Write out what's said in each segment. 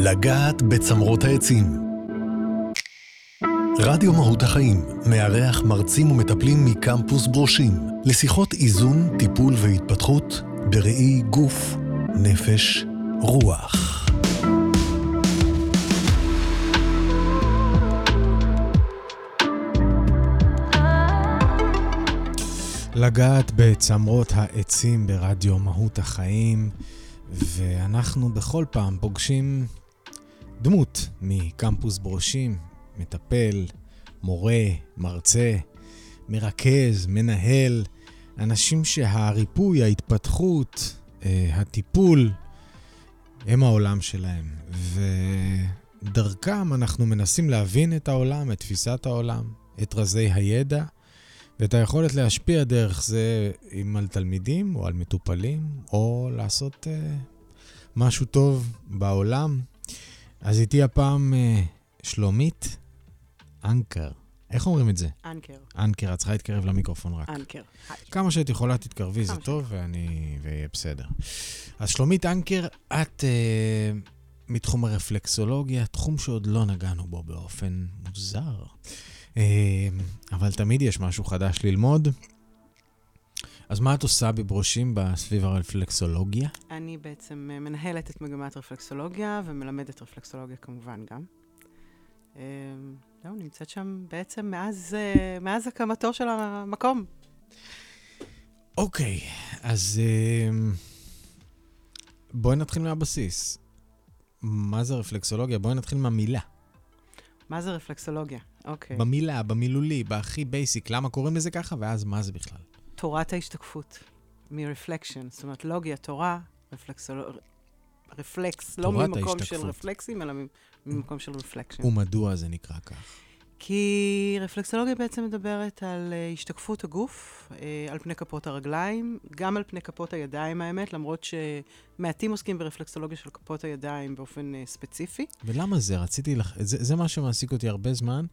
לגעת בצמרות העצים. רדיו מהות החיים מארח מרצים ומטפלים מקמפוס ברושים לשיחות איזון, טיפול והתפתחות בראי גוף, נפש, רוח. לגעת בצמרות העצים ברדיו מהות החיים, ואנחנו בכל פעם פוגשים דמות מקמפוס ברושים, מטפל, מורה, מרצה, מרכז, מנהל, אנשים שהריפוי, ההתפתחות, אה, הטיפול, הם העולם שלהם. ודרכם אנחנו מנסים להבין את העולם, את תפיסת העולם, את רזי הידע, ואת היכולת להשפיע דרך זה, אם על תלמידים או על מטופלים, או לעשות uh, משהו טוב בעולם. אז איתי הפעם uh, שלומית אנקר. איך אומרים את זה? אנקר. אנקר, את צריכה להתקרב למיקרופון רק. אנקר. כמה שאת יכולה תתקרבי, זה טוב, ואני... ויהיה בסדר. אז שלומית אנקר, את uh, מתחום הרפלקסולוגיה, תחום שעוד לא נגענו בו באופן מוזר. אה, אבל תמיד יש משהו חדש ללמוד. אז מה את עושה בברושים סביב הרפלקסולוגיה? אני בעצם אה, מנהלת את מגמת רפלקסולוגיה ומלמדת רפלקסולוגיה כמובן גם. אה, זהו, נמצאת שם בעצם מאז, מאז הקמתו של המקום. אוקיי, אז בואי נתחיל מהבסיס. מה זה רפלקסולוגיה? בואי נתחיל מהמילה. מה זה רפלקסולוגיה? אוקיי. במילה, במילולי, בהכי basic, למה קוראים לזה ככה, ואז מה זה בכלל? תורת ההשתקפות, מ reflection, זאת אומרת, לוגיה, תורה. רפלקס, לא ממקום ההשתקפות. של רפלקסים, אלא ממקום של reflection. ומדוע זה נקרא כך? כי רפלקסולוגיה בעצם מדברת על אה, השתקפות הגוף, אה, על פני כפות הרגליים, גם על פני כפות הידיים, האמת, למרות שמעטים עוסקים ברפלקסולוגיה של כפות הידיים באופן אה, ספציפי. ולמה זה? רציתי לך... זה, זה מה שמעסיק אותי הרבה זמן.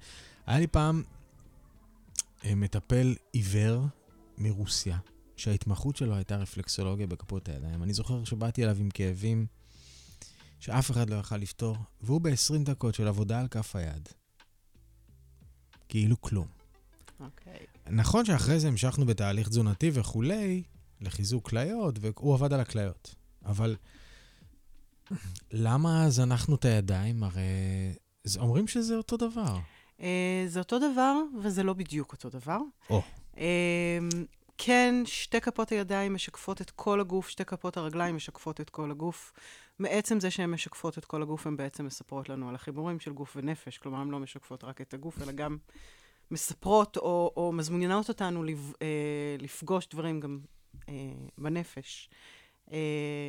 היה לי פעם מטפל עיוור מרוסיה, שההתמחות שלו הייתה רפלקסולוגיה בכפות הידיים. אני זוכר שבאתי אליו עם כאבים שאף אחד לא יכל לפתור, והוא ב-20 דקות של עבודה על כף היד. כאילו כלום. אוקיי. Okay. נכון שאחרי זה המשכנו בתהליך תזונתי וכולי, לחיזוק כליות, והוא עבד על הכליות. אבל למה זנחנו את הידיים? הרי אומרים שזה אותו דבר. Uh, זה אותו דבר, וזה לא בדיוק אותו דבר. Oh. Uh, כן, שתי כפות הידיים משקפות את כל הגוף, שתי כפות הרגליים משקפות את כל הגוף. מעצם זה שהן משקפות את כל הגוף, הן בעצם מספרות לנו על החיבורים של גוף ונפש. כלומר, הן לא משקפות רק את הגוף, אלא גם מספרות או, או מזמינות אותנו אה, לפגוש דברים גם אה, בנפש. אה,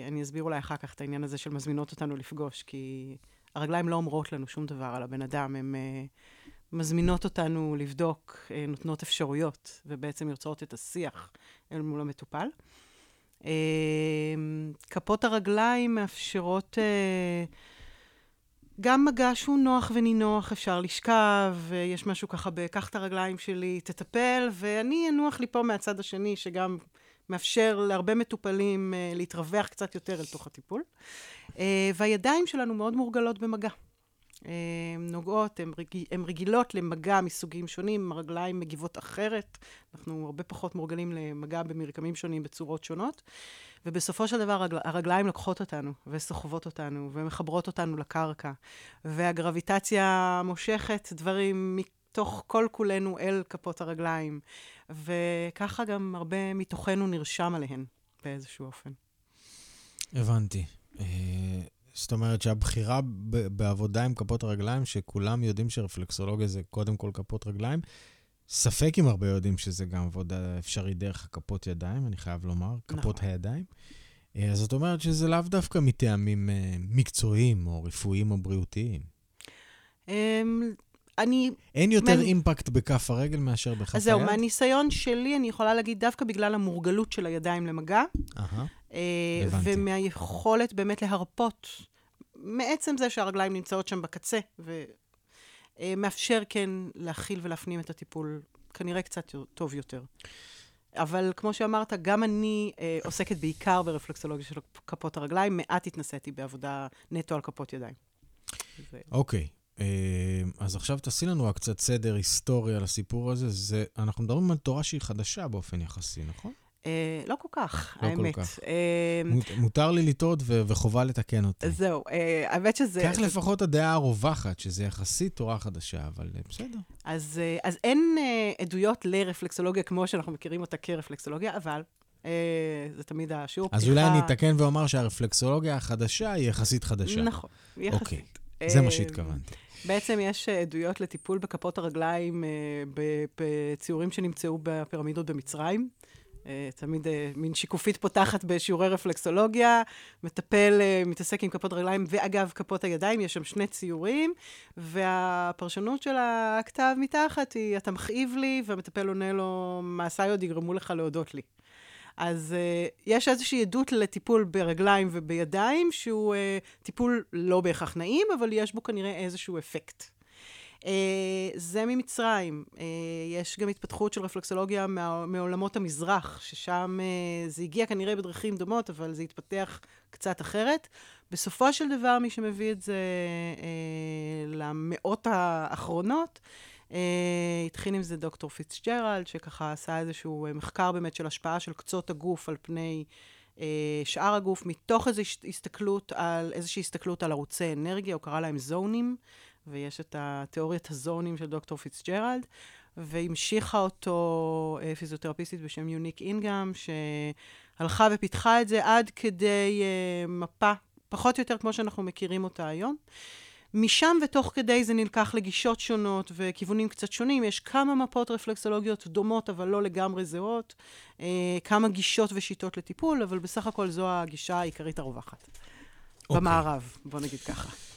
אני אסביר אולי אחר כך את העניין הזה של מזמינות אותנו לפגוש, כי הרגליים לא אומרות לנו שום דבר על הבן אדם, הן מזמינות אותנו לבדוק, אה, נותנות אפשרויות, ובעצם יוצרות את השיח אל מול המטופל. אמ, כפות הרגליים מאפשרות uh, גם מגע שהוא נוח ונינוח, אפשר לשכב, יש משהו ככה בקח את הרגליים שלי, תטפל, ואני אנוח לי פה מהצד השני, שגם מאפשר להרבה מטופלים להתרווח קצת יותר אל תוך הטיפול. והידיים שלנו מאוד מורגלות במגע. הן נוגעות, הן רגיל, רגילות למגע מסוגים שונים, הרגליים מגיבות אחרת. אנחנו הרבה פחות מורגלים למגע במרקמים שונים בצורות שונות. ובסופו של דבר הרגל, הרגליים לוקחות אותנו, וסוחבות אותנו, ומחברות אותנו לקרקע. והגרביטציה מושכת דברים מתוך כל כולנו אל כפות הרגליים. וככה גם הרבה מתוכנו נרשם עליהן באיזשהו אופן. הבנתי. אה, זאת אומרת שהבחירה בעבודה עם כפות הרגליים, שכולם יודעים שרפלקסולוגיה זה קודם כל כפות רגליים, ספק אם הרבה יודעים שזה גם עבודה אפשרית דרך הכפות ידיים, אני חייב לומר, כפות נכון. הידיים. אה, אז זאת אומרת שזה לאו דווקא מטעמים אה, מקצועיים, או רפואיים או בריאותיים. אמ, אני... אין יותר מה... אימפקט בכף הרגל מאשר בכף היד? אז זהו, מהניסיון שלי, אני יכולה להגיד דווקא בגלל המורגלות של הידיים למגע. אה, הבנתי. ומהיכולת באמת להרפות, מעצם זה שהרגליים נמצאות שם בקצה, ומאפשר כן להכיל ולהפנים את הטיפול כנראה קצת טוב יותר. אבל כמו שאמרת, גם אני אה, עוסקת בעיקר ברפלקסולוגיה של כפות הרגליים, מעט התנסיתי בעבודה נטו על כפות ידיים. אוקיי, אה, אז עכשיו תעשי לנו רק קצת סדר היסטורי על הסיפור הזה. זה, אנחנו מדברים על תורה שהיא חדשה באופן יחסי, נכון? אה, לא כל כך, לא כל האמת. כך. אה, מות- מותר לי לטעות וחובה לתקן אותי. זהו, אה, האמת שזה... כך לפחות הדעה הרווחת, שזה יחסית תורה חדשה, אבל בסדר. אז, אז אין עדויות לרפלקסולוגיה כמו שאנחנו מכירים אותה כרפלקסולוגיה, אבל זה תמיד השיעור אז אולי אני אתקן ואומר שהרפלקסולוגיה החדשה היא יחסית חדשה. נכון, יחסית. אוקיי, זה מה שהתכוונתי. בעצם יש עדויות לטיפול בכפות הרגליים בציורים שנמצאו בפירמידות במצרים. אה, תמיד אה, מין שיקופית פותחת בשיעורי רפלקסולוגיה, מטפל, אה, מתעסק עם כפות רגליים, ואגב, כפות הידיים, יש שם שני ציורים, והפרשנות של הכתב מתחת היא, אתה מכאיב לי, והמטפל עונה לו, מעשיי עוד יגרמו לך להודות לי. אז uh, יש איזושהי עדות לטיפול ברגליים ובידיים, שהוא uh, טיפול לא בהכרח נעים, אבל יש בו כנראה איזשהו אפקט. Uh, זה ממצרים. Uh, יש גם התפתחות של רפלקסולוגיה מעולמות המזרח, ששם uh, זה הגיע כנראה בדרכים דומות, אבל זה התפתח קצת אחרת. בסופו של דבר, מי שמביא את זה למאות האחרונות, אה, התחיל עם זה דוקטור פיצג'רלד, שככה עשה איזשהו מחקר באמת של השפעה של קצות הגוף על פני אה, שאר הגוף, מתוך איזושהי הסתכלות על, איזושהי הסתכלות על ערוצי אנרגיה, הוא קרא להם זונים, ויש את התיאוריית הזונים של דוקטור פיצג'רלד, והמשיכה אותו אה, פיזיותרפיסטית בשם יוניס אינגהם, שהלכה ופיתחה את זה עד כדי אה, מפה, פחות או יותר כמו שאנחנו מכירים אותה היום. משם ותוך כדי זה נלקח לגישות שונות וכיוונים קצת שונים. יש כמה מפות רפלקסולוגיות דומות, אבל לא לגמרי זהות. אה, כמה גישות ושיטות לטיפול, אבל בסך הכל זו הגישה העיקרית הרווחת. אוקיי. במערב, בוא נגיד ככה.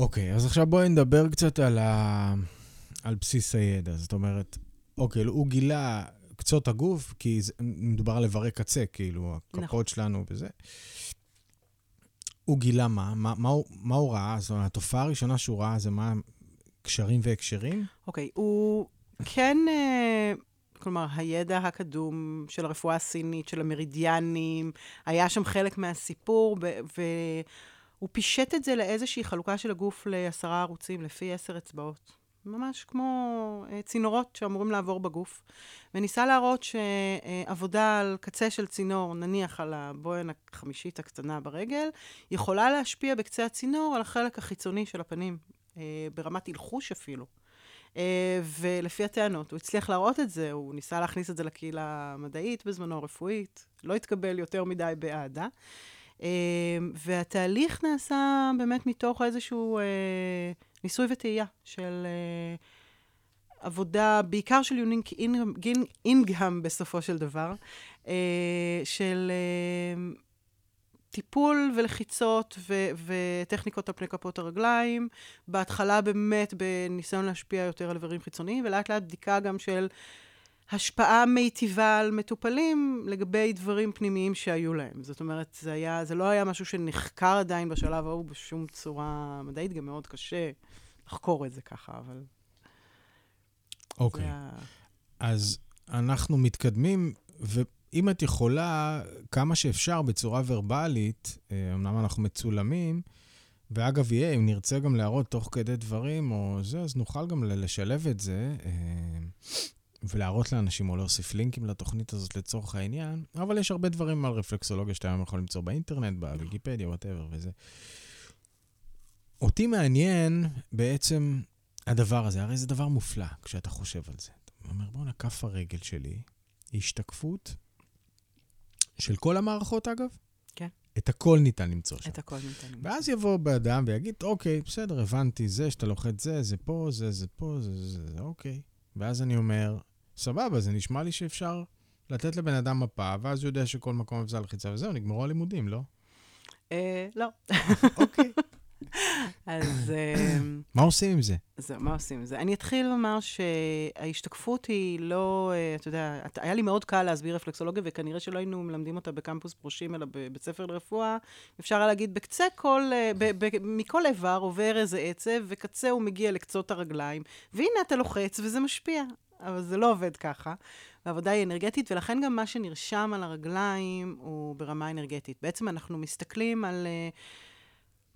אוקיי, אז עכשיו בואי נדבר קצת על, ה... על בסיס הידע. זאת אומרת, אוקיי, הוא גילה קצות הגוף, כי זה, מדובר על איברי קצה, כאילו, הכפות נכון. שלנו וזה. הוא גילה מה? מה, מה, הוא, מה הוא ראה? זאת אומרת, התופעה הראשונה שהוא ראה זה מה? קשרים והקשרים? אוקיי, הוא כן, אה, כלומר, הידע הקדום של הרפואה הסינית, של המרידיאנים, היה שם חלק מהסיפור, ב- והוא פישט את זה לאיזושהי חלוקה של הגוף לעשרה ערוצים, לפי עשר אצבעות. ממש כמו אה, צינורות שאמורים לעבור בגוף. וניסה להראות שעבודה על קצה של צינור, נניח על הבוהן החמישית הקטנה ברגל, יכולה להשפיע בקצה הצינור על החלק החיצוני של הפנים, אה, ברמת הלחוש אפילו. אה, ולפי הטענות, הוא הצליח להראות את זה, הוא ניסה להכניס את זה לקהילה המדעית בזמנו, הרפואית, לא התקבל יותר מדי באהדה. אה, והתהליך נעשה באמת מתוך איזשהו אה, ניסוי וטעייה של אה, עבודה, בעיקר של יונינק אינגהם, בסופו של דבר, אה, של טיפול ולחיצות ו- וטכניקות על פני כפות הרגליים. בהתחלה באמת בניסיון להשפיע יותר על איברים חיצוניים, ולאט לאט בדיקה גם של השפעה מיטיבה על מטופלים לגבי דברים פנימיים שהיו להם. זאת אומרת, זה, היה, זה לא היה משהו שנחקר עדיין בשלב ההוא בשום צורה מדעית, גם מאוד קשה לחקור את זה ככה, אבל... אוקיי. זה היה... אז אנחנו מתקדמים, ואם את יכולה, כמה שאפשר בצורה ורבלית, אה, אמנם אנחנו מצולמים, ואגב, יהיה, אם נרצה גם להראות תוך כדי דברים או זה, אז נוכל גם לשלב את זה, אה, ולהראות לאנשים או להוסיף לינקים לתוכנית הזאת לצורך העניין, אבל יש הרבה דברים על רפלקסולוגיה שאתה היום יכול למצוא באינטרנט, בוויקיפדיה, וואטאבר וזה. אותי מעניין בעצם הדבר הזה, הרי זה דבר מופלא כשאתה חושב על זה. אתה אומר, בואנה, כף הרגל שלי היא השתקפות של כל המערכות, אגב? כן. את הכל ניתן למצוא שם. את הכל ניתן. ואז יבוא באדם ויגיד, אוקיי, בסדר, הבנתי, זה שאתה לוחץ זה, זה פה, זה, זה פה, זה, זה, זה, אוקיי. ואז אני אומר, סבבה, זה נשמע לי שאפשר לתת לבן אדם מפה, ואז הוא יודע שכל מקום אפשר לחיצה וזהו, נגמרו הלימודים, לא? אה, לא. אוקיי. אז... אה, מה עושים עם זה? זהו, מה עושים עם זה? אני אתחיל לומר שההשתקפות היא לא, אה, אתה יודע, היה לי מאוד קל להסביר רפלקסולוגיה, וכנראה שלא היינו מלמדים אותה בקמפוס פרושים, אלא בבית ספר לרפואה. אפשר היה להגיד, בקצה כל, אה, ב, ב, מכל איבר עובר איזה עצב, וקצה הוא מגיע לקצות הרגליים, והנה אתה לוחץ וזה משפיע. אבל זה לא עובד ככה. העבודה היא אנרגטית, ולכן גם מה שנרשם על הרגליים הוא ברמה אנרגטית. בעצם אנחנו מסתכלים על... אה,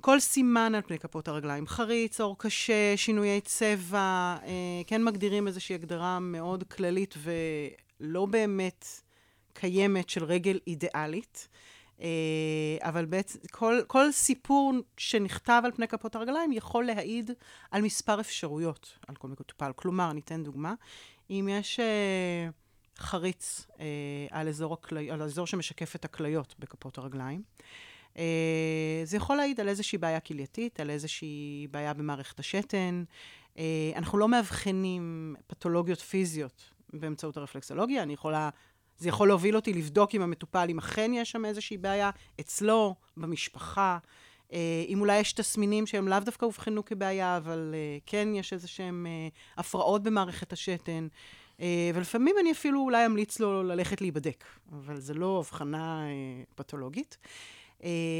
כל סימן על פני כפות הרגליים, חריץ, עור קשה, שינויי צבע, אה, כן מגדירים איזושהי הגדרה מאוד כללית ולא באמת קיימת של רגל אידיאלית. אה, אבל בעצם כל, כל סיפור שנכתב על פני כפות הרגליים יכול להעיד על מספר אפשרויות על כל מטופל. כלומר, ניתן דוגמה, אם יש אה, חריץ אה, על, אזור על האזור שמשקף את הכליות בכפות הרגליים, זה יכול להעיד על איזושהי בעיה כלייתית, על איזושהי בעיה במערכת השתן. אה, אנחנו לא מאבחנים פתולוגיות פיזיות באמצעות הרפלקסולוגיה, אני יכולה זה יכול להוביל אותי לבדוק עם המטופל אם אכן יש שם איזושהי בעיה אצלו, במשפחה. אה, אם אולי יש תסמינים שהם לאו דווקא אובחנו כבעיה, אבל אה, כן יש איזה שהם אה, הפרעות במערכת השתן. ולפעמים אני אפילו אולי אמליץ לו ללכת להיבדק, אבל זה לא הבחנה פתולוגית.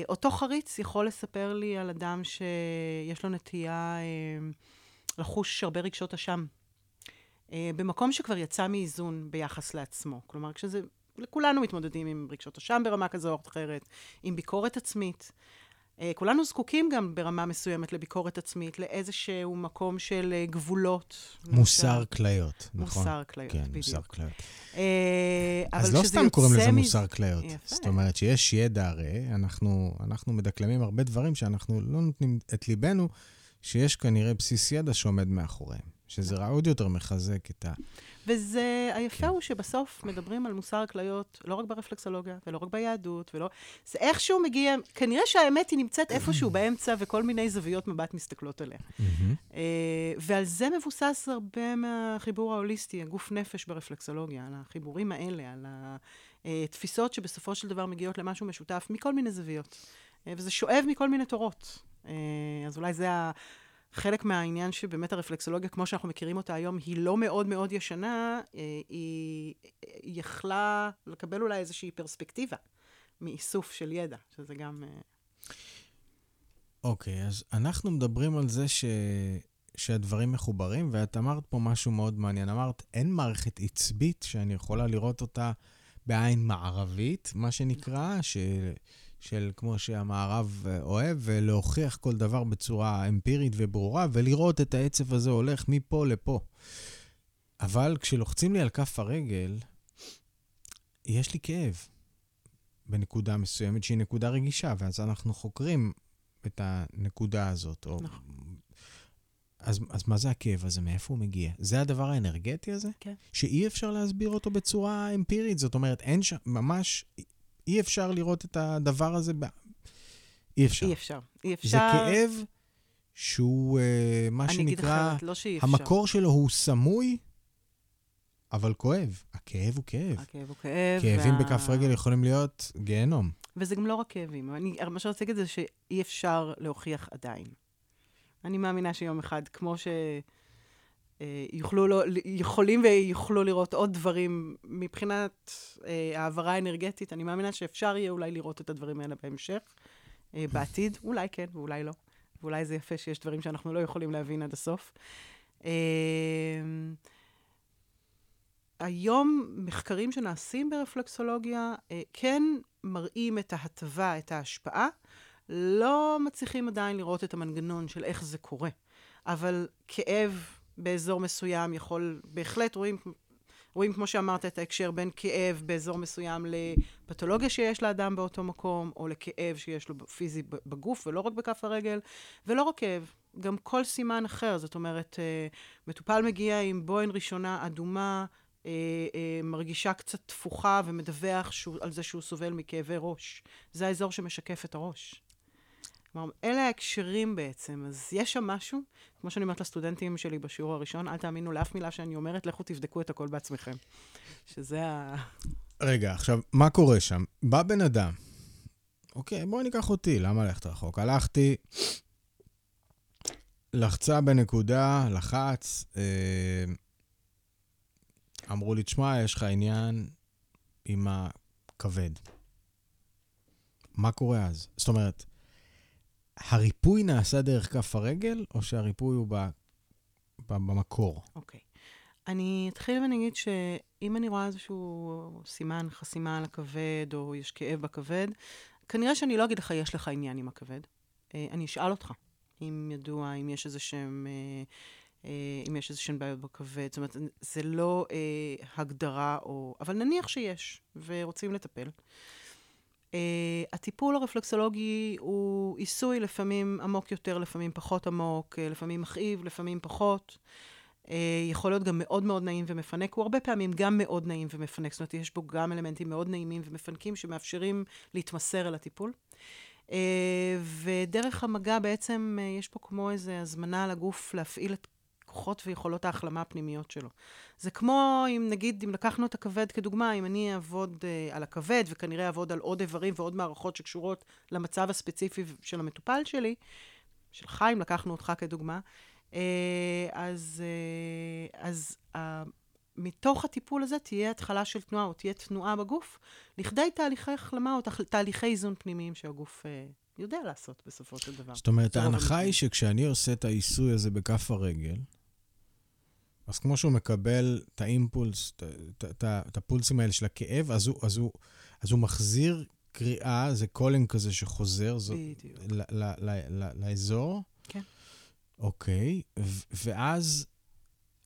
אותו חריץ יכול לספר לי על אדם שיש לו נטייה לחוש הרבה רגשות אשם. אה, במקום שכבר יצא מאיזון ביחס לעצמו. כלומר, כשזה... כולנו מתמודדים עם רגשות אשם ברמה כזו או אחרת, עם ביקורת עצמית. אה, כולנו זקוקים גם ברמה מסוימת לביקורת עצמית, לאיזשהו מקום של אה, גבולות. מוסר כליות, נכון? מוסר כליות, כן, בדיוק. מוסר כליות. אז לא סתם קוראים לזה מוסר כליות. זאת אומרת שיש ידע הרי, אנחנו, אנחנו מדקלמים הרבה דברים שאנחנו לא נותנים את ליבנו, שיש כנראה בסיס ידע שעומד מאחוריהם. שזה רע עוד יותר מחזק את ה... וזה, היפה כן. הוא שבסוף מדברים על מוסר כליות, לא רק ברפלקסולוגיה, ולא רק ביהדות, ולא... זה איכשהו מגיע, כנראה שהאמת היא נמצאת איפשהו באמצע, וכל מיני זוויות מבט מסתכלות עליה. אה, ועל זה מבוסס הרבה מהחיבור ההוליסטי, הגוף נפש ברפלקסולוגיה, על החיבורים האלה, על התפיסות שבסופו של דבר מגיעות למשהו משותף מכל מיני זוויות. אה, וזה שואב מכל מיני תורות. אה, אז אולי זה ה... חלק מהעניין שבאמת הרפלקסולוגיה, כמו שאנחנו מכירים אותה היום, היא לא מאוד מאוד ישנה, אה, היא יכלה לקבל אולי איזושהי פרספקטיבה מאיסוף של ידע, שזה גם... אה, אוקיי, okay, אז אנחנו מדברים על זה ש... שהדברים מחוברים, ואת אמרת פה משהו מאוד מעניין. אמרת, אין מערכת עצבית שאני יכולה לראות אותה בעין מערבית, מה שנקרא, ש... של כמו שהמערב אה, אוהב, ולהוכיח כל דבר בצורה אמפירית וברורה, ולראות את העצב הזה הולך מפה לפה. אבל כשלוחצים לי על כף הרגל, יש לי כאב בנקודה מסוימת שהיא נקודה רגישה, ואז אנחנו חוקרים את הנקודה הזאת. או... נכון. אז, אז מה זה הכאב הזה? מאיפה הוא מגיע? זה הדבר האנרגטי הזה? כן. שאי אפשר להסביר אותו בצורה אמפירית. זאת אומרת, אין שם, ממש, אי אפשר לראות את הדבר הזה, ב... אי אפשר. אי אפשר. אי אפשר. זה כאב שהוא, uh, מה שנקרא, אחרת, לא. המקור שלו הוא סמוי, אבל כואב. הכאב הוא כאב. הכאב הוא כאב. כאבים וה... בכף רגל יכולים להיות גיהנום. וזה גם לא רק כאבים. אני, מה שרציתי להגיד זה שאי אפשר להוכיח עדיין. אני מאמינה שיום אחד, כמו ש... אה, יוכלו לא, יכולים ויוכלו לראות עוד דברים מבחינת אה, העברה אנרגטית. אני מאמינה שאפשר יהיה אולי לראות את הדברים האלה בהמשך, אה, בעתיד. אולי כן ואולי לא. ואולי זה יפה שיש דברים שאנחנו לא יכולים להבין עד הסוף. אה, היום מחקרים שנעשים ברפלקסולוגיה אה, כן מראים את ההטבה, את ההשפעה, לא מצליחים עדיין לראות את המנגנון של איך זה קורה. אבל כאב באזור מסוים יכול, בהחלט רואים, רואים, כמו שאמרת, את ההקשר בין כאב באזור מסוים לפתולוגיה שיש לאדם באותו מקום, או לכאב שיש לו פיזי בגוף, ולא רק בכף הרגל, ולא רק כאב, גם כל סימן אחר. זאת אומרת, אה, מטופל מגיע עם בוהן ראשונה אדומה, אה, אה, מרגישה קצת תפוחה ומדווח על זה שהוא סובל מכאבי ראש. זה האזור שמשקף את הראש. כלומר, אלה ההקשרים בעצם. אז יש שם משהו, כמו שאני אומרת לסטודנטים שלי בשיעור הראשון, אל תאמינו לאף מילה שאני אומרת, לכו תבדקו את הכל בעצמכם. שזה ה... רגע, עכשיו, מה קורה שם? בא בן אדם, אוקיי, בואי ניקח אותי, למה ללכת רחוק? הלכתי, לחצה בנקודה, לחץ, אה, אמרו לי, תשמע, יש לך עניין עם הכבד. מה קורה אז? זאת אומרת, הריפוי נעשה דרך כף הרגל, או שהריפוי הוא ב, ב, במקור? אוקיי. Okay. אני אתחיל ואני אגיד שאם אני רואה איזשהו סימן חסימה על הכבד, או יש כאב בכבד, כנראה שאני לא אגיד לך, יש לך עניין עם הכבד. אה, אני אשאל אותך אם ידוע, אם יש איזה שהם... אה, אה, אם יש איזה שהן בעיות בכבד. זאת אומרת, זה לא אה, הגדרה או... אבל נניח שיש, ורוצים לטפל. Uh, הטיפול הרפלקסולוגי הוא עיסוי לפעמים עמוק יותר, לפעמים פחות עמוק, uh, לפעמים מכאיב, לפעמים פחות. Uh, יכול להיות גם מאוד מאוד נעים ומפנק, הוא הרבה פעמים גם מאוד נעים ומפנק, זאת אומרת, יש בו גם אלמנטים מאוד נעימים ומפנקים שמאפשרים להתמסר אל הטיפול. Uh, ודרך המגע בעצם uh, יש פה כמו איזו הזמנה לגוף להפעיל את כוחות ויכולות ההחלמה הפנימיות שלו. זה כמו אם נגיד, אם לקחנו את הכבד כדוגמה, אם אני אעבוד uh, על הכבד וכנראה אעבוד על עוד איברים ועוד מערכות שקשורות למצב הספציפי של המטופל שלי, של חיים, לקחנו אותך כדוגמה, uh, אז, uh, אז uh, מתוך הטיפול הזה תהיה התחלה של תנועה, או תהיה תנועה בגוף, לכדי תהליכי החלמה או תהליכי איזון פנימיים שהגוף אה, יודע לעשות בסופו של דבר. זאת אומרת, ההנחה היא שכשאני עושה את העיסוי הזה בכף הרגל, אז כמו שהוא מקבל את האימפולס, את הפולסים האלה של הכאב, אז הוא, אז הוא, אז הוא מחזיר קריאה, זה calling כזה שחוזר זו, ל, ל, ל, ל, לאזור. כן. אוקיי, ואז,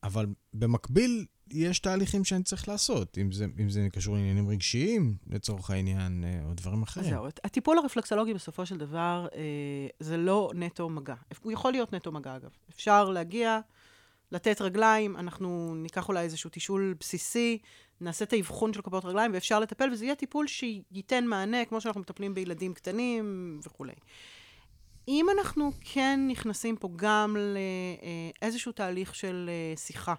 אבל במקביל, יש תהליכים שאני צריך לעשות, אם זה, אם זה קשור לעניינים רגשיים, לצורך העניין, אה, או דברים אחרים. זהו, הטיפול הרפלקסולוגי בסופו של דבר, אה, זה לא נטו מגע. הוא יכול להיות נטו מגע, אגב. אפשר להגיע... לתת רגליים, אנחנו ניקח אולי איזשהו תישול בסיסי, נעשה את האבחון של כפות רגליים, ואפשר לטפל, וזה יהיה טיפול שייתן מענה, כמו שאנחנו מטפלים בילדים קטנים וכולי. אם אנחנו כן נכנסים פה גם לאיזשהו תהליך של אה, שיחה,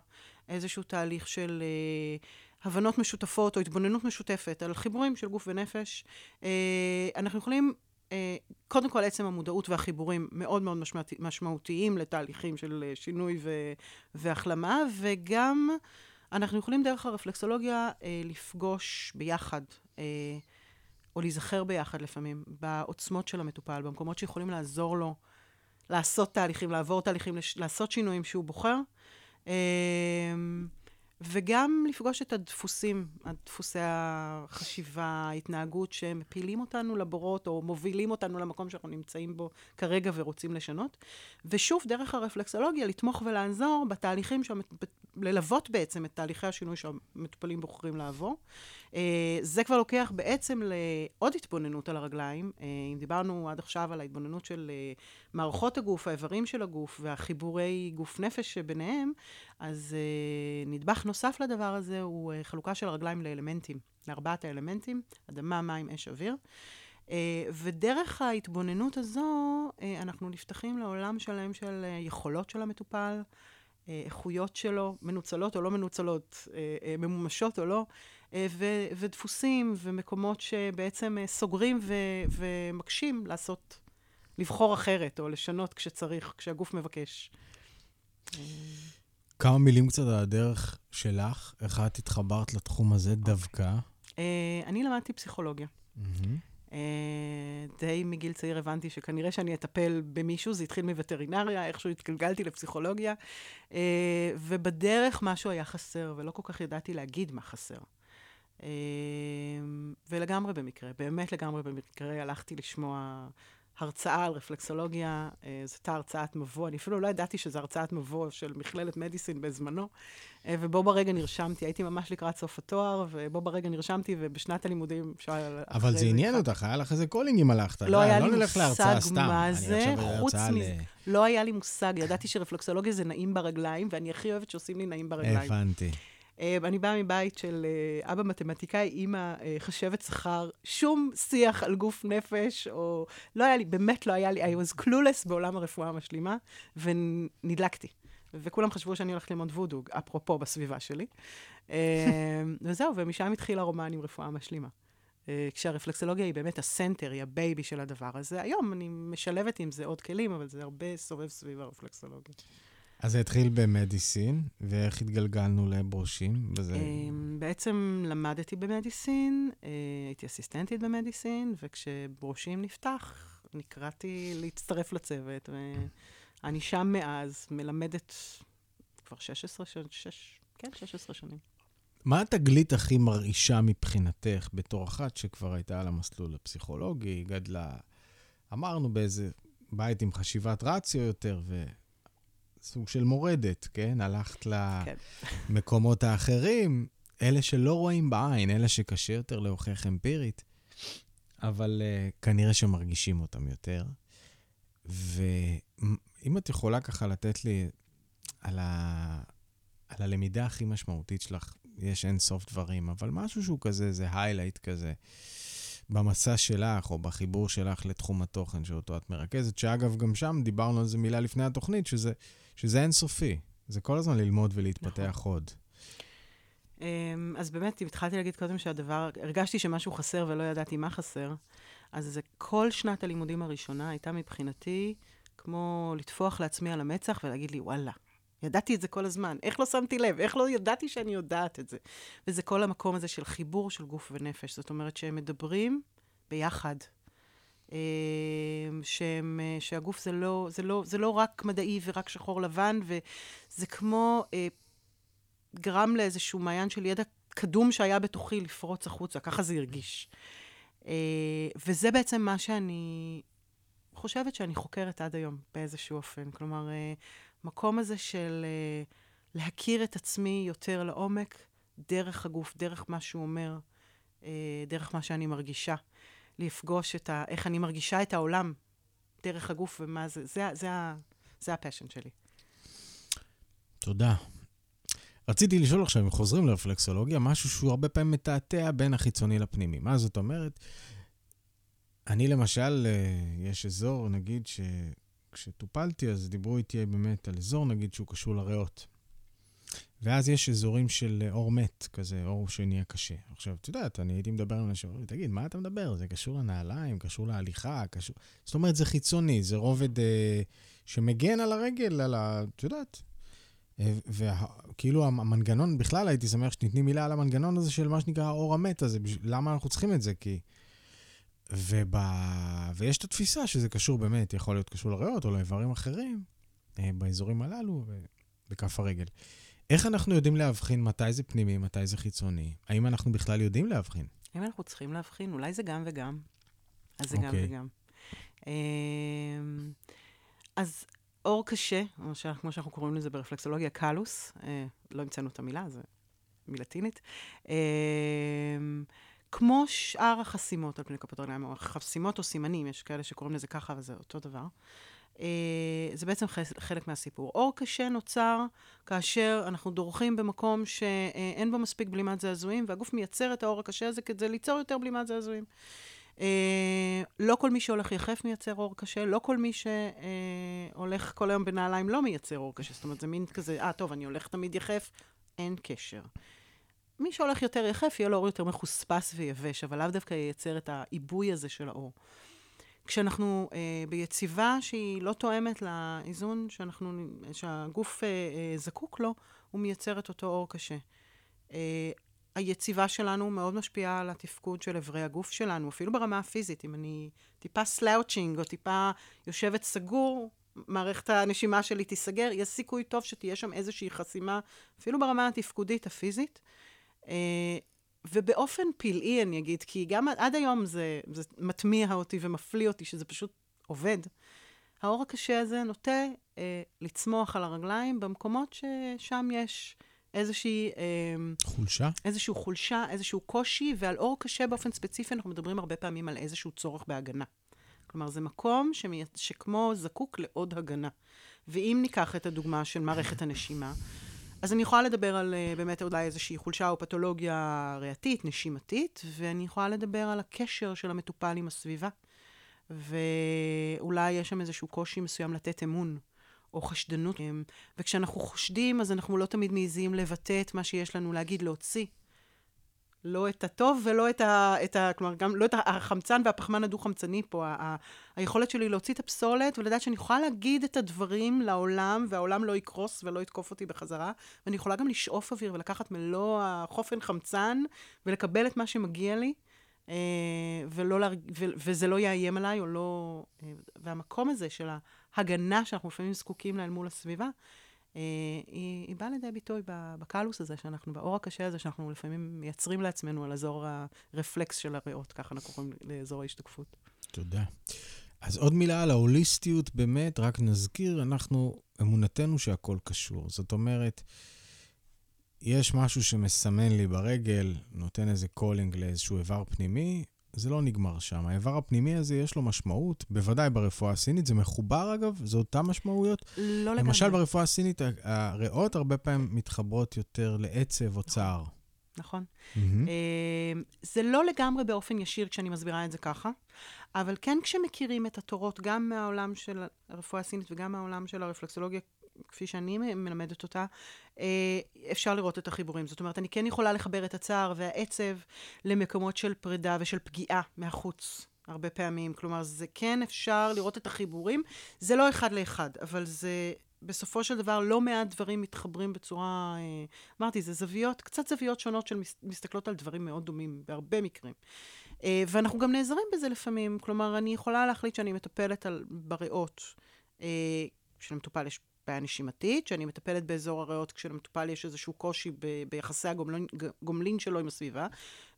איזשהו תהליך של אה, הבנות משותפות או התבוננות משותפת על חיבורים של גוף ונפש, אה, אנחנו יכולים אה, קודם כל, עצם המודעות והחיבורים מאוד מאוד משמעותי, משמעותיים לתהליכים של אה, שינוי ו, והחלמה, וגם אנחנו יכולים דרך הרפלקסולוגיה אה, לפגוש ביחד, אה, או להיזכר ביחד לפעמים, בעוצמות של המטופל, במקומות שיכולים לעזור לו לעשות תהליכים, לעבור תהליכים, לעשות שינויים שהוא בוחר. וגם לפגוש את הדפוסים, הדפוסי החשיבה, ההתנהגות שמפילים אותנו לבורות או מובילים אותנו למקום שאנחנו נמצאים בו כרגע ורוצים לשנות. ושוב, דרך הרפלקסולוגיה, לתמוך ולעזור בתהליכים, שהמת... ללוות בעצם את תהליכי השינוי שהמטופלים בוחרים לעבור. אה, זה כבר לוקח בעצם לעוד התבוננות על הרגליים. אה, אם דיברנו עד עכשיו על ההתבוננות של אה, מערכות הגוף, האיברים של הגוף והחיבורי גוף-נפש שביניהם, אז נדבך נוסף לדבר הזה הוא חלוקה של הרגליים לאלמנטים, לארבעת האלמנטים, אדמה, מים, אש, אוויר. ודרך ההתבוננות הזו, אנחנו נפתחים לעולם שלם של יכולות של המטופל, איכויות שלו, מנוצלות או לא מנוצלות, ממומשות או לא. אה, ו- ודפוסים ומקומות שבעצם אה, סוגרים ו- ומקשים לעשות, לבחור אחרת או לשנות כשצריך, כשהגוף מבקש. כמה מילים קצת על הדרך שלך, איך את התחברת לתחום הזה דווקא? אה, אני למדתי פסיכולוגיה. די מגיל צעיר הבנתי שכנראה שאני אטפל במישהו, זה התחיל מווטרינריה, איכשהו התגלגלתי לפסיכולוגיה, ובדרך משהו היה חסר, ולא כל כך ידעתי להגיד מה חסר. אמ, ולגמרי במקרה, באמת לגמרי במקרה, הלכתי לשמוע הרצאה על רפלקסולוגיה, אה, זו הייתה הרצאת מבוא, אני אפילו לא ידעתי שזו הרצאת מבוא של מכללת מדיסין בזמנו, אה, ובו ברגע נרשמתי, הייתי ממש לקראת סוף התואר, ובו ברגע נרשמתי, ובשנת הלימודים אפשר... אבל זה עניין אותך, היה לך איזה calling אם הלכת. לא היה לי מושג מה זה, חוץ מזה, לא היה לי מושג, ידעתי שרפלקסולוגיה זה נעים ברגליים, ואני הכי אוהבת שעושים לי נעים ברגליים. הבנתי. אה, אני באה מבית של אה, אבא מתמטיקאי, אימא אה, חשבת שכר, שום שיח על גוף נפש, או לא היה לי, באמת לא היה לי, I was clueless בעולם הרפואה המשלימה, ונדלקתי. וכולם חשבו שאני הולכת ללמוד וודו, אפרופו בסביבה שלי. וזהו, ומשם התחיל הרומן עם רפואה משלימה. כשהרפלקסולוגיה היא באמת ה center, היא ה baby של הדבר הזה. היום אני משלבת עם זה עוד כלים, אבל זה הרבה סובב סביב הרפלקסולוגיה. אז זה התחיל במדיסין, ואיך התגלגלנו לברושים? וזה... אמ, בעצם למדתי במדיסין, אה, הייתי אסיסטנטית במדיסין, וכשברושים נפתח, נקראתי להצטרף לצוות, ואני שם מאז, מלמדת כבר 16 שנים, כן, 16 שנים. מה התגלית הכי מרעישה מבחינתך בתור אחת שכבר הייתה על המסלול הפסיכולוגי, גדלה, אמרנו באיזה בית עם חשיבת רציו יותר, וסוג של מורדת, כן? הלכת כן. למקומות האחרים, אלה שלא רואים בעין, אלה שקשה יותר להוכיח אמפירית, אבל uh, כנראה שמרגישים אותם יותר. ואם את יכולה ככה לתת לי על, ה... על הלמידה הכי משמעותית שלך, יש אין סוף דברים, אבל משהו שהוא כזה, זה היילייט כזה, במסע שלך או בחיבור שלך לתחום התוכן שאותו את מרכזת, שאגב, גם שם דיברנו על זה מילה לפני התוכנית, שזה, שזה אינסופי. זה כל הזמן ללמוד ולהתפתח נכון. עוד. אמ, אז באמת, אם התחלתי להגיד קודם שהדבר, הרגשתי שמשהו חסר ולא ידעתי מה חסר, אז זה כל שנת הלימודים הראשונה הייתה מבחינתי כמו לטפוח לעצמי על המצח ולהגיד לי, וואלה, ידעתי את זה כל הזמן. איך לא שמתי לב? איך לא ידעתי שאני יודעת את זה? וזה כל המקום הזה של חיבור של גוף ונפש. זאת אומרת שהם מדברים ביחד. אמ, שהם, שהגוף זה לא, זה, לא, זה לא רק מדעי ורק שחור לבן, וזה כמו אה, גרם לאיזשהו מעיין של ידע קדום שהיה בתוכי לפרוץ החוצה, ככה זה הרגיש. אה, וזה בעצם מה שאני חושבת שאני חוקרת עד היום באיזשהו אופן. כלומר, אה, מקום הזה של אה, להכיר את עצמי יותר לעומק, דרך הגוף, דרך מה שהוא אומר, דרך מה שאני מרגישה. לפגוש את ה... איך אני מרגישה את העולם דרך הגוף ומה זה. זה, זה, זה, זה הפשן שלי. תודה. רציתי לשאול עכשיו, אם חוזרים לרפלקסולוגיה, משהו שהוא הרבה פעמים מתעתע בין החיצוני לפנימי. מה זאת אומרת? אני למשל, אה, יש אזור, נגיד, שכשטופלתי, אז דיברו איתי באמת על אזור, נגיד, שהוא קשור לריאות. ואז יש אזורים של אור מת, כזה, אור שנהיה קשה. עכשיו, את יודעת, אני הייתי מדבר עם אנשים, תגיד, מה אתה מדבר? זה קשור לנעליים, קשור להליכה, קשור... זאת אומרת, זה חיצוני, זה רובד אה, שמגן על הרגל, על ה... את יודעת, וכאילו המנגנון, בכלל הייתי שמח שתתני מילה על המנגנון הזה של מה שנקרא האור המת הזה, למה אנחנו צריכים את זה? כי... וב... ויש את התפיסה שזה קשור באמת, יכול להיות קשור לריאות או לאיברים אחרים, אה, באזורים הללו, בכף הרגל. איך אנחנו יודעים להבחין מתי זה פנימי, מתי זה חיצוני? האם אנחנו בכלל יודעים להבחין? האם אנחנו צריכים להבחין? אולי זה גם וגם. אז זה okay. גם אוקיי. וגם. אמ, אז אור קשה, או כמו שאנחנו קוראים לזה ברפלקסולוגיה, קלוס, אה, לא המצאנו את המילה, זה מלטינית. אה, כמו שאר החסימות על פני כפות רגליים, או חסימות או סימנים, יש כאלה שקוראים לזה ככה וזה אותו דבר. אה, זה בעצם חלק מהסיפור. אור קשה נוצר כאשר אנחנו דורכים במקום שאין בו מספיק בלימת זעזועים, והגוף מייצר את האור הקשה הזה כדי ליצור יותר בלימת זעזועים. אה, לא כל מי שהולך יחף מייצר אור קשה, לא כל מי שהולך כל היום בנעליים לא מייצר אור קשה. זאת אומרת, זה מין כזה, אה, טוב, אני הולך תמיד יחף, אין קשר. מי שהולך יותר יחף, יהיה לו עור יותר מחוספס ויבש, אבל לאו דווקא ייצר את העיבוי הזה של העור. כשאנחנו אה, ביציבה שהיא לא תואמת לאיזון שאנחנו, שהגוף אה, אה, זקוק לו, הוא מייצר את אותו עור קשה. אה, היציבה שלנו מאוד משפיעה על התפקוד של אברי הגוף שלנו, אפילו ברמה הפיזית. אם אני טיפה slouching או טיפה יושבת סגור, מערכת הנשימה שלי תיסגר, יש סיכוי טוב שתהיה שם איזושהי חסימה, אפילו ברמה התפקודית הפיזית. ובאופן פלאי, אני אגיד, כי גם עד היום זה, זה מטמיע אותי ומפליא אותי שזה פשוט עובד. האור הקשה הזה נוטה אה, לצמוח על הרגליים במקומות ששם יש איזושהי... אה, חולשה? איזושהי חולשה, איזשהו קושי, ועל אור קשה באופן ספציפי אנחנו מדברים הרבה פעמים על איזשהו צורך בהגנה. כלומר, זה מקום שמי... שכמו זקוק לעוד הגנה. ואם ניקח את הדוגמה של מערכת הנשימה, אז אני יכולה לדבר על uh, באמת אולי איזושהי חולשה או פתולוגיה ריאתית, נשימתית, ואני יכולה לדבר על הקשר של המטופל עם הסביבה. ואולי יש שם איזשהו קושי מסוים לתת אמון. או חשדנות. וכשאנחנו חושדים, אז אנחנו לא תמיד מעיזים לבטא את מה שיש לנו להגיד, להוציא. לא את הטוב ולא את ה... את ה כלומר, גם לא את החמצן והפחמן הדו-חמצני פה. ה, ה, היכולת שלי להוציא את הפסולת ולדעת שאני יכולה להגיד את הדברים לעולם, והעולם לא יקרוס ולא יתקוף אותי בחזרה, ואני יכולה גם לשאוף אוויר ולקחת מלוא החופן חמצן ולקבל את מה שמגיע לי. אה, ולא להרג... ו... וזה לא יאיים עליי, או לא... אה, והמקום הזה של ההגנה שאנחנו לפעמים זקוקים לה אל מול הסביבה, היא, היא באה לידי ביטוי ב callus הזה, שאנחנו, בעור הקשה הזה, שאנחנו לפעמים מייצרים לעצמנו על אזור הרפלקס של הריאות, ככה אנחנו קוראים לאזור ההשתקפות. תודה. אז עוד מילה על ההוליסטיות, באמת, רק נזכיר, אנחנו, אמונתנו שהכל קשור. זאת אומרת, יש משהו שמסמן לי ברגל, נותן איזה calling לאיזשהו איבר פנימי, זה לא נגמר שם. האיבר הפנימי הזה יש לו משמעות, בוודאי ברפואה הסינית. זה מחובר, אגב? זה אותן משמעויות? לא לגמרי. למשל, ברפואה הסינית, הריאות הרבה פעמים מתחברות יותר לעצב או צער. נכון. Mm-hmm. זה לא לגמרי באופן ישיר כשאני מסבירה את זה ככה, אבל כן כשמכירים את התורות, גם מהעולם של הרפואה הסינית וגם מהעולם של הרפלקסולוגיה, כפי שאני מלמדת אותה, אה, אפשר לראות את החיבורים. זאת אומרת, אני כן יכולה לחבר את הצער והעצב למקומות של פרידה ושל פגיעה מהחוץ. הרבה פעמים. כלומר, זה כן אפשר לראות את החיבורים. זה לא אחד לאחד, אבל זה בסופו של דבר לא מעט דברים מתחברים בצורה, אה, אמרתי, זה זוויות, קצת זוויות שונות של מסתכלות על דברים מאוד דומים, בהרבה מקרים. אה, ואנחנו גם נעזרים בזה לפעמים. כלומר, אני יכולה להחליט שאני מטפלת על, בריאות. כשלמטופל יש בעיה נשימתית, שאני מטפלת באזור הריאות כשלמטופל יש איזשהו קושי ב- ביחסי הגומלין הגומלין שלו עם הסביבה,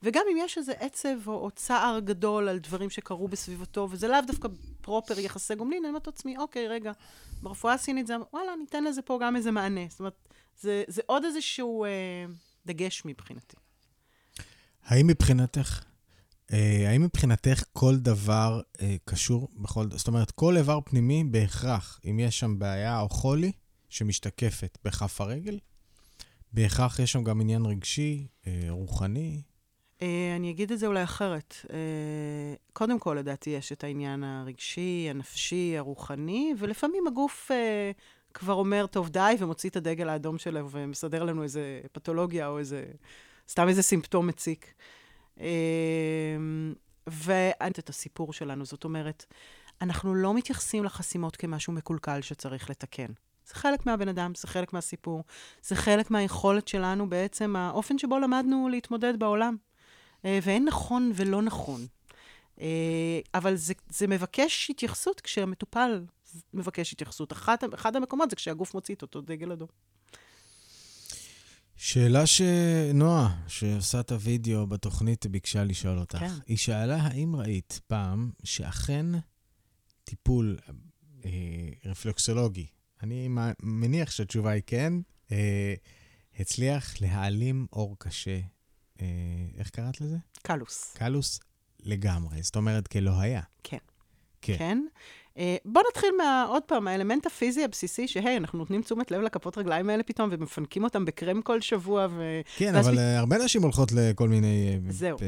וגם אם יש איזה עצב או, או צער גדול על דברים שקרו בסביבתו, וזה לאו דווקא פרופר יחסי גומלין, אני אומרת לעצמי, אוקיי, רגע, ברפואה הסינית זה, וואלה, ניתן לזה פה גם איזה מענה. זאת אומרת, זה, זה עוד איזשהו אה, דגש מבחינתי. האם מבחינתך האם מבחינתך כל דבר אה, קשור בכל... זאת אומרת, כל איבר פנימי בהכרח, אם יש שם בעיה או חולי שמשתקפת בכף הרגל, בהכרח יש שם גם עניין רגשי, אה, רוחני? אה, אני אגיד את זה אולי אחרת. אה, קודם כל, לדעתי, יש את העניין הרגשי, הנפשי, הרוחני, ולפעמים הגוף אה, כבר אומר, טוב, די, ומוציא את הדגל האדום שלו ומסדר לנו איזה פתולוגיה או איזה... סתם איזה סימפטום מציק. אמ, ואת את הסיפור שלנו. זאת אומרת, אנחנו לא מתייחסים לחסימות כמשהו מקולקל שצריך לתקן. זה חלק מהבן אדם, זה חלק מהסיפור, זה חלק מהיכולת שלנו בעצם, האופן שבו למדנו להתמודד בעולם. אה, ואין נכון ולא נכון. אה, אבל זה, זה מבקש התייחסות כשהמטופל מבקש התייחסות. אחד, אחד המקומות זה כשהגוף מוציא את אותו דגל אדום. שאלה שנועה, שעושה את הוידאו בתוכנית, ביקשה לשאול אותך. כן. היא שאלה, האם ראית פעם שאכן טיפול אה, רפלקסולוגי, אני מניח שהתשובה היא כן, אה, הצליח להעלים אור קשה, אה, איך קראת לזה? קלוס. קלוס לגמרי, זאת אומרת כלא היה. כן. כן. כן. אה, בוא נתחיל מה, עוד פעם, האלמנט הפיזי הבסיסי, שהי, אנחנו נותנים תשומת לב לכפות רגליים האלה פתאום, ומפנקים אותם בקרם כל שבוע, ו... כן, אבל פ... אה, הרבה נשים הולכות לכל מיני... אה, זהו.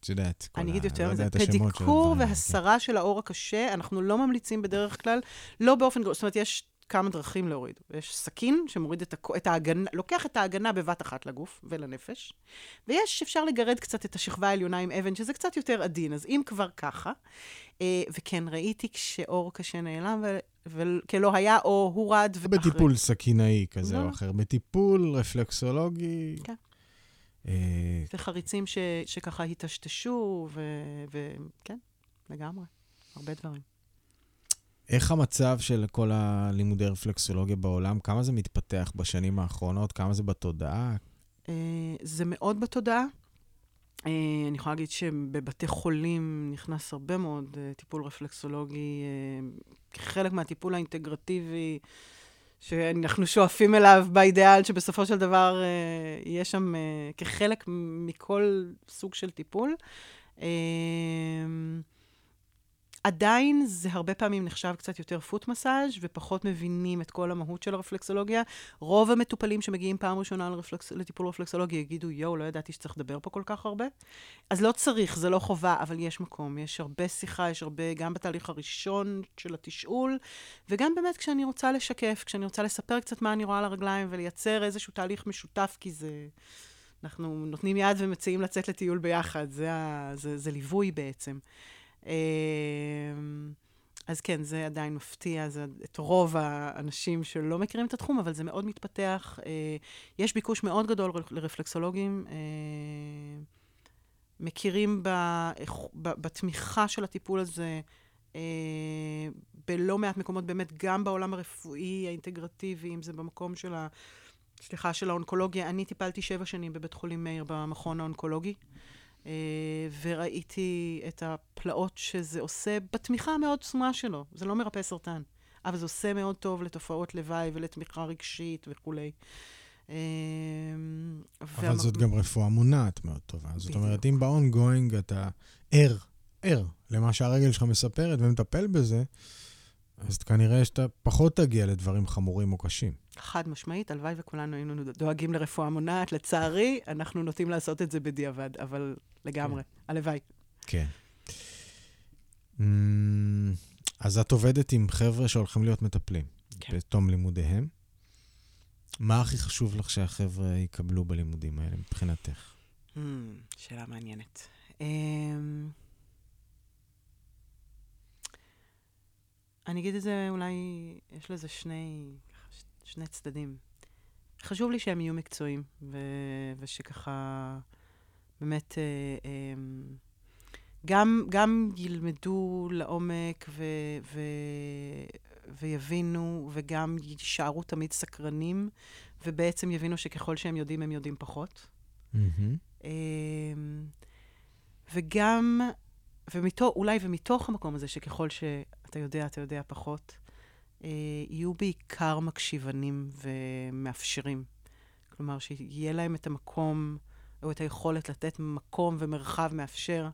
את יודעת, אני אגיד יותר לא מזה, פדיקור והסרה של האור הקשה, אנחנו לא ממליצים בדרך כלל, לא באופן... זאת אומרת, יש כמה דרכים להוריד. יש סכין שמוריד את, הכ... את ההגנה, לוקח את ההגנה בבת אחת לגוף ולנפש, ויש, אפשר לגרד קצת את השכבה העליונה עם אבן, שזה קצת יותר עדין. אז אם כבר ככה, אה, וכן, ראיתי כשאור קשה נעלם, וכלא היה, או הורד. ואחרי... בטיפול סכינאי כזה לא. או אחר, בטיפול רפלקסולוגי. כן. אה... וחריצים ש... שככה היטשטשו, וכן, לגמרי, הרבה דברים. איך המצב של כל הלימודי רפלקסולוגיה בעולם, כמה זה מתפתח בשנים האחרונות? כמה זה בתודעה? אה, זה מאוד בתודעה. אה, אני יכולה להגיד שבבתי חולים נכנס הרבה מאוד אה, טיפול רפלקסולוגי, כחלק מהטיפול האינטגרטיבי, שאנחנו שואפים אליו באידיאל, שבסופו של דבר יהיה שם כחלק מכל סוג של טיפול. עדיין זה הרבה פעמים נחשב קצת יותר פוט מסאז' ופחות מבינים את כל המהות של הרפלקסולוגיה. רוב המטופלים שמגיעים פעם ראשונה לרפלקס, לטיפול רפלקסולוגי יגידו, יואו, לא ידעתי שצריך לדבר פה כל כך הרבה. אז לא צריך, זה לא חובה, אבל יש מקום. יש הרבה שיחה, יש הרבה, גם בתהליך הראשון של התשאול, וגם באמת כשאני רוצה לשקף, כשאני רוצה לספר קצת מה אני רואה על הרגליים ולייצר איזשהו תהליך משותף, כי זה... אנחנו נותנים יד ומציעים לצאת לטיול ביחד, זה, ה, זה, זה ליווי בעצם. אמ, אז כן, זה עדיין מפתיע, זה את רוב האנשים שלא מכירים את התחום, אבל זה מאוד מתפתח. אה, יש ביקוש מאוד גדול לרפלקסולוגים. אה, מכירים ב, ב, בתמיכה של הטיפול הזה אה, בלא מעט מקומות, באמת, גם בעולם הרפואי האינטגרטיבי, אם זה במקום של ה... סליחה, של האונקולוגיה. אני טיפלתי שבע שנים בבית חולים מאיר במכון האונקולוגי. אה, וראיתי את הפלאות שזה עושה בתמיכה המאוד צנועה שלו. זה לא מרפא סרטן, אבל זה עושה מאוד טוב לתופעות לוואי ולתמיכה רגשית וכולי. אה, אבל והמ- זאת גם רפואה מונעת מאוד טובה. זאת בדיוק. אומרת, אם ב-ongoing אתה ער, ער למה שהרגל שלך מספרת ומטפל בזה, אז כנראה שאתה פחות תגיע לדברים חמורים או קשים. חד משמעית, הלוואי וכולנו היינו דואגים לרפואה מונעת. לצערי, אנחנו נוטים לעשות את זה בדיעבד, אבל לגמרי, הלוואי. כן. Mm, אז את עובדת עם חבר'ה שהולכים להיות מטפלים כן. בתום לימודיהם. מה הכי חשוב לך שהחבר'ה יקבלו בלימודים האלה מבחינתך? Hmm, שאלה מעניינת. אני אגיד את זה, אולי יש לזה שני, ש- שני צדדים. חשוב לי שהם יהיו מקצועיים, ו- ושככה באמת אה, אמ, גם, גם ילמדו לעומק ו- ו- ויבינו, וגם יישארו תמיד סקרנים, ובעצם יבינו שככל שהם יודעים, הם יודעים פחות. אמ, וגם, ומתוך, אולי ומתוך המקום הזה, שככל שאתה יודע, אתה יודע פחות, אה, יהיו בעיקר מקשיבנים ומאפשרים. כלומר, שיהיה להם את המקום, או את היכולת לתת מקום ומרחב מאפשר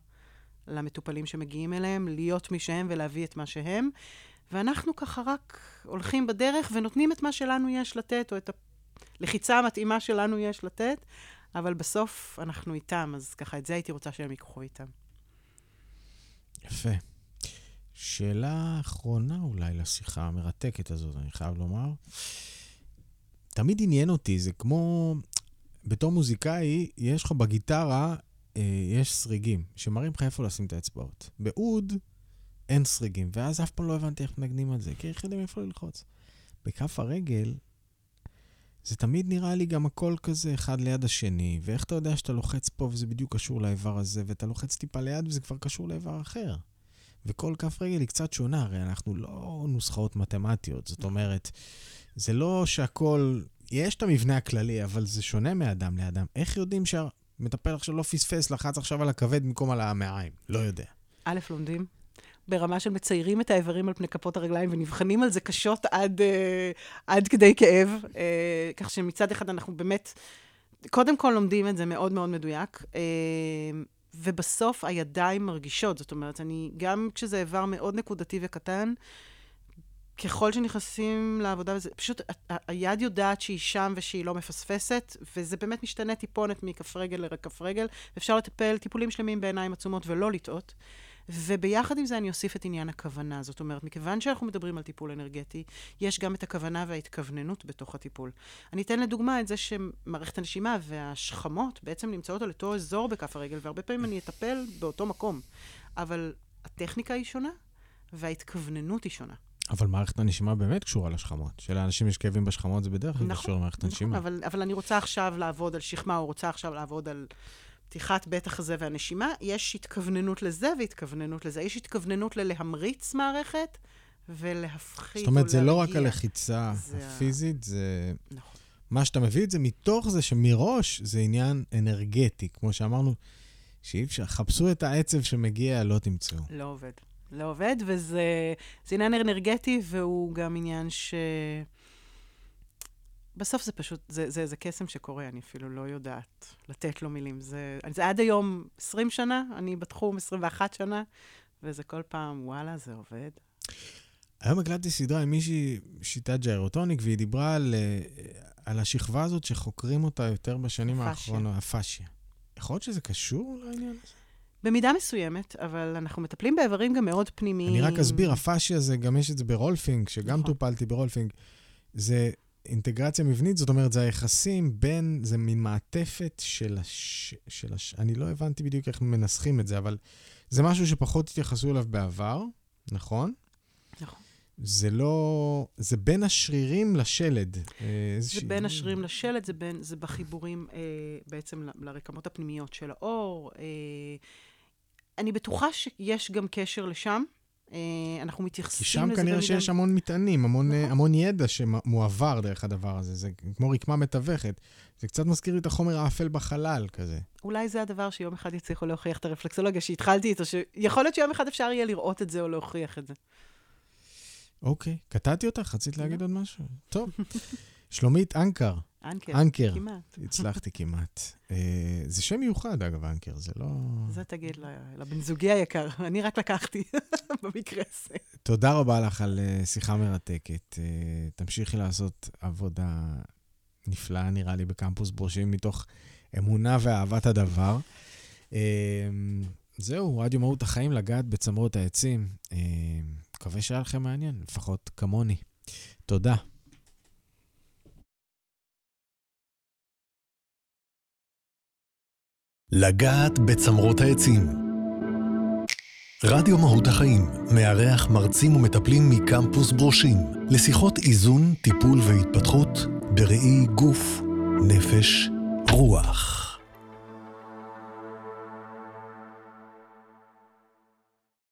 למטופלים שמגיעים אליהם, להיות מי שהם ולהביא את מה שהם. ואנחנו ככה רק הולכים בדרך ונותנים את מה שלנו יש לתת, או את הלחיצה המתאימה שלנו יש לתת, אבל בסוף אנחנו איתם, אז ככה, את זה הייתי רוצה שהם ייקחו איתם. יפה. שאלה אחרונה אולי לשיחה המרתקת הזאת, אני חייב לומר. תמיד עניין אותי, זה כמו... בתור מוזיקאי, יש לך בגיטרה, אה, יש סריגים, שמראים לך איפה לשים את האצבעות. באוד אין סריגים, ואז אף פעם לא הבנתי איך מנגנים על זה, כי איך יודעים איפה ללחוץ. בכף הרגל, זה תמיד נראה לי גם הכל כזה אחד ליד השני, ואיך אתה יודע שאתה לוחץ פה וזה בדיוק קשור לאיבר הזה, ואתה לוחץ טיפה ליד וזה כבר קשור לאיבר אחר. וכל כף רגל היא קצת שונה, הרי אנחנו לא נוסחאות מתמטיות, זאת אומרת, זה לא שהכל, יש את המבנה הכללי, אבל זה שונה מאדם לאדם. איך יודעים שהמטפל עכשיו לא פספס, לחץ עכשיו על הכבד במקום על המעיים? לא יודע. א', לומדים. ברמה של מציירים את האיברים על פני כפות הרגליים ונבחנים על זה קשות עד, אה, עד כדי כאב. אה, כך שמצד אחד אנחנו באמת, קודם כל לומדים את זה מאוד מאוד מדויק, אה, ובסוף הידיים מרגישות. זאת אומרת, אני, גם כשזה איבר מאוד נקודתי וקטן, ככל שנכנסים לעבודה, וזה, פשוט היד יודעת שהיא שם ושהיא לא מפספסת, וזה באמת משתנה טיפונת מכף רגל לכף רגל. אפשר לטפל טיפולים שלמים בעיניים עצומות ולא לטעות. וביחד עם זה אני אוסיף את עניין הכוונה. זאת אומרת, מכיוון שאנחנו מדברים על טיפול אנרגטי, יש גם את הכוונה וההתכווננות בתוך הטיפול. אני אתן לדוגמה את זה שמערכת הנשימה והשכמות בעצם נמצאות על אותו אזור בכף הרגל, והרבה פעמים אני אטפל באותו מקום. אבל הטכניקה היא שונה, וההתכווננות היא שונה. אבל מערכת הנשימה באמת קשורה לשכמות. שלאנשים יש כאבים בשכמות, זה בדרך כלל נכון, קשור למערכת נכון, הנשימה. אבל, אבל אני רוצה עכשיו לעבוד על שכמה, או רוצה עכשיו לעבוד על פתיחת בית החזה והנשימה. יש התכווננות לזה והתכווננות לזה. יש התכווננות ללהמריץ מערכת ולהפחית זאת אומרת, זה לא רק. הלחיצה זה הפיזית, זה... נכון. מה שאתה מביא את זה מתוך זה שמראש זה עניין אנרגטי. כמו שאמרנו, שאי אפשר, חפשו את העצב שמגיע, לא תמצאו. לא עובד. לא עובד, וזה זה עניין אנרגטי, והוא גם עניין ש... בסוף זה פשוט, זה, זה, זה קסם שקורה, אני אפילו לא יודעת לתת לו מילים. זה, זה עד היום 20 שנה, אני בתחום 21 שנה, וזה כל פעם, וואלה, זה עובד. היום הקלטתי סדרה עם מישהי, שיטת ג'יירוטוניק, והיא דיברה על, אה, על השכבה הזאת שחוקרים אותה יותר בשנים הפאשיה. האחרונות, הפאשיה. יכול להיות שזה קשור לעניין הזה? במידה מסוימת, אבל אנחנו מטפלים באיברים גם מאוד פנימיים. אני רק אסביר, הפאשיה זה, גם יש את זה ברולפינג, שגם נכון. טופלתי ברולפינג. זה אינטגרציה מבנית, זאת אומרת, זה היחסים בין, זה מין מעטפת של הש... של הש... אני לא הבנתי בדיוק איך מנסחים את זה, אבל זה משהו שפחות התייחסו אליו בעבר, נכון? נכון. זה לא... זה בין השרירים לשלד. אה, זה איזושהי- בין השרירים לשלד, זה, בין, זה בחיבורים אה, בעצם ל- לרקמות הפנימיות של האור. אה, אני בטוחה שיש גם קשר לשם, אנחנו מתייחסים כי לזה שם במידה... כנראה שיש המון מטענים, המון, נכון. המון ידע שמועבר דרך הדבר הזה. זה כמו רקמה מתווכת. זה קצת מזכיר לי את החומר האפל בחלל כזה. אולי זה הדבר שיום אחד יצליחו להוכיח את הרפלקסולוגיה שהתחלתי איתו, שיכול להיות שיום אחד אפשר יהיה לראות את זה או להוכיח את זה. אוקיי, קטעתי אותך, רצית להגיד עוד משהו? טוב. שלומית אנקר, אנקר. אנקר. כמעט. הצלחתי כמעט. אה, זה שם מיוחד, אגב, אנקר, זה לא... זה תגיד לבן זוגי היקר, אני רק לקחתי במקרה הזה. תודה רבה לך על אה, שיחה מרתקת. אה, תמשיכי לעשות עבודה נפלאה, נראה לי, בקמפוס ברושים, מתוך אמונה ואהבת הדבר. זהו, רדיו מהות החיים, לגעת בצמרות העצים. מקווה שהיה לכם מעניין, לפחות כמוני. תודה. לגעת בצמרות העצים. רדיו מהות החיים מארח מרצים ומטפלים מקמפוס ברושים לשיחות איזון, טיפול והתפתחות בראי גוף, נפש, רוח.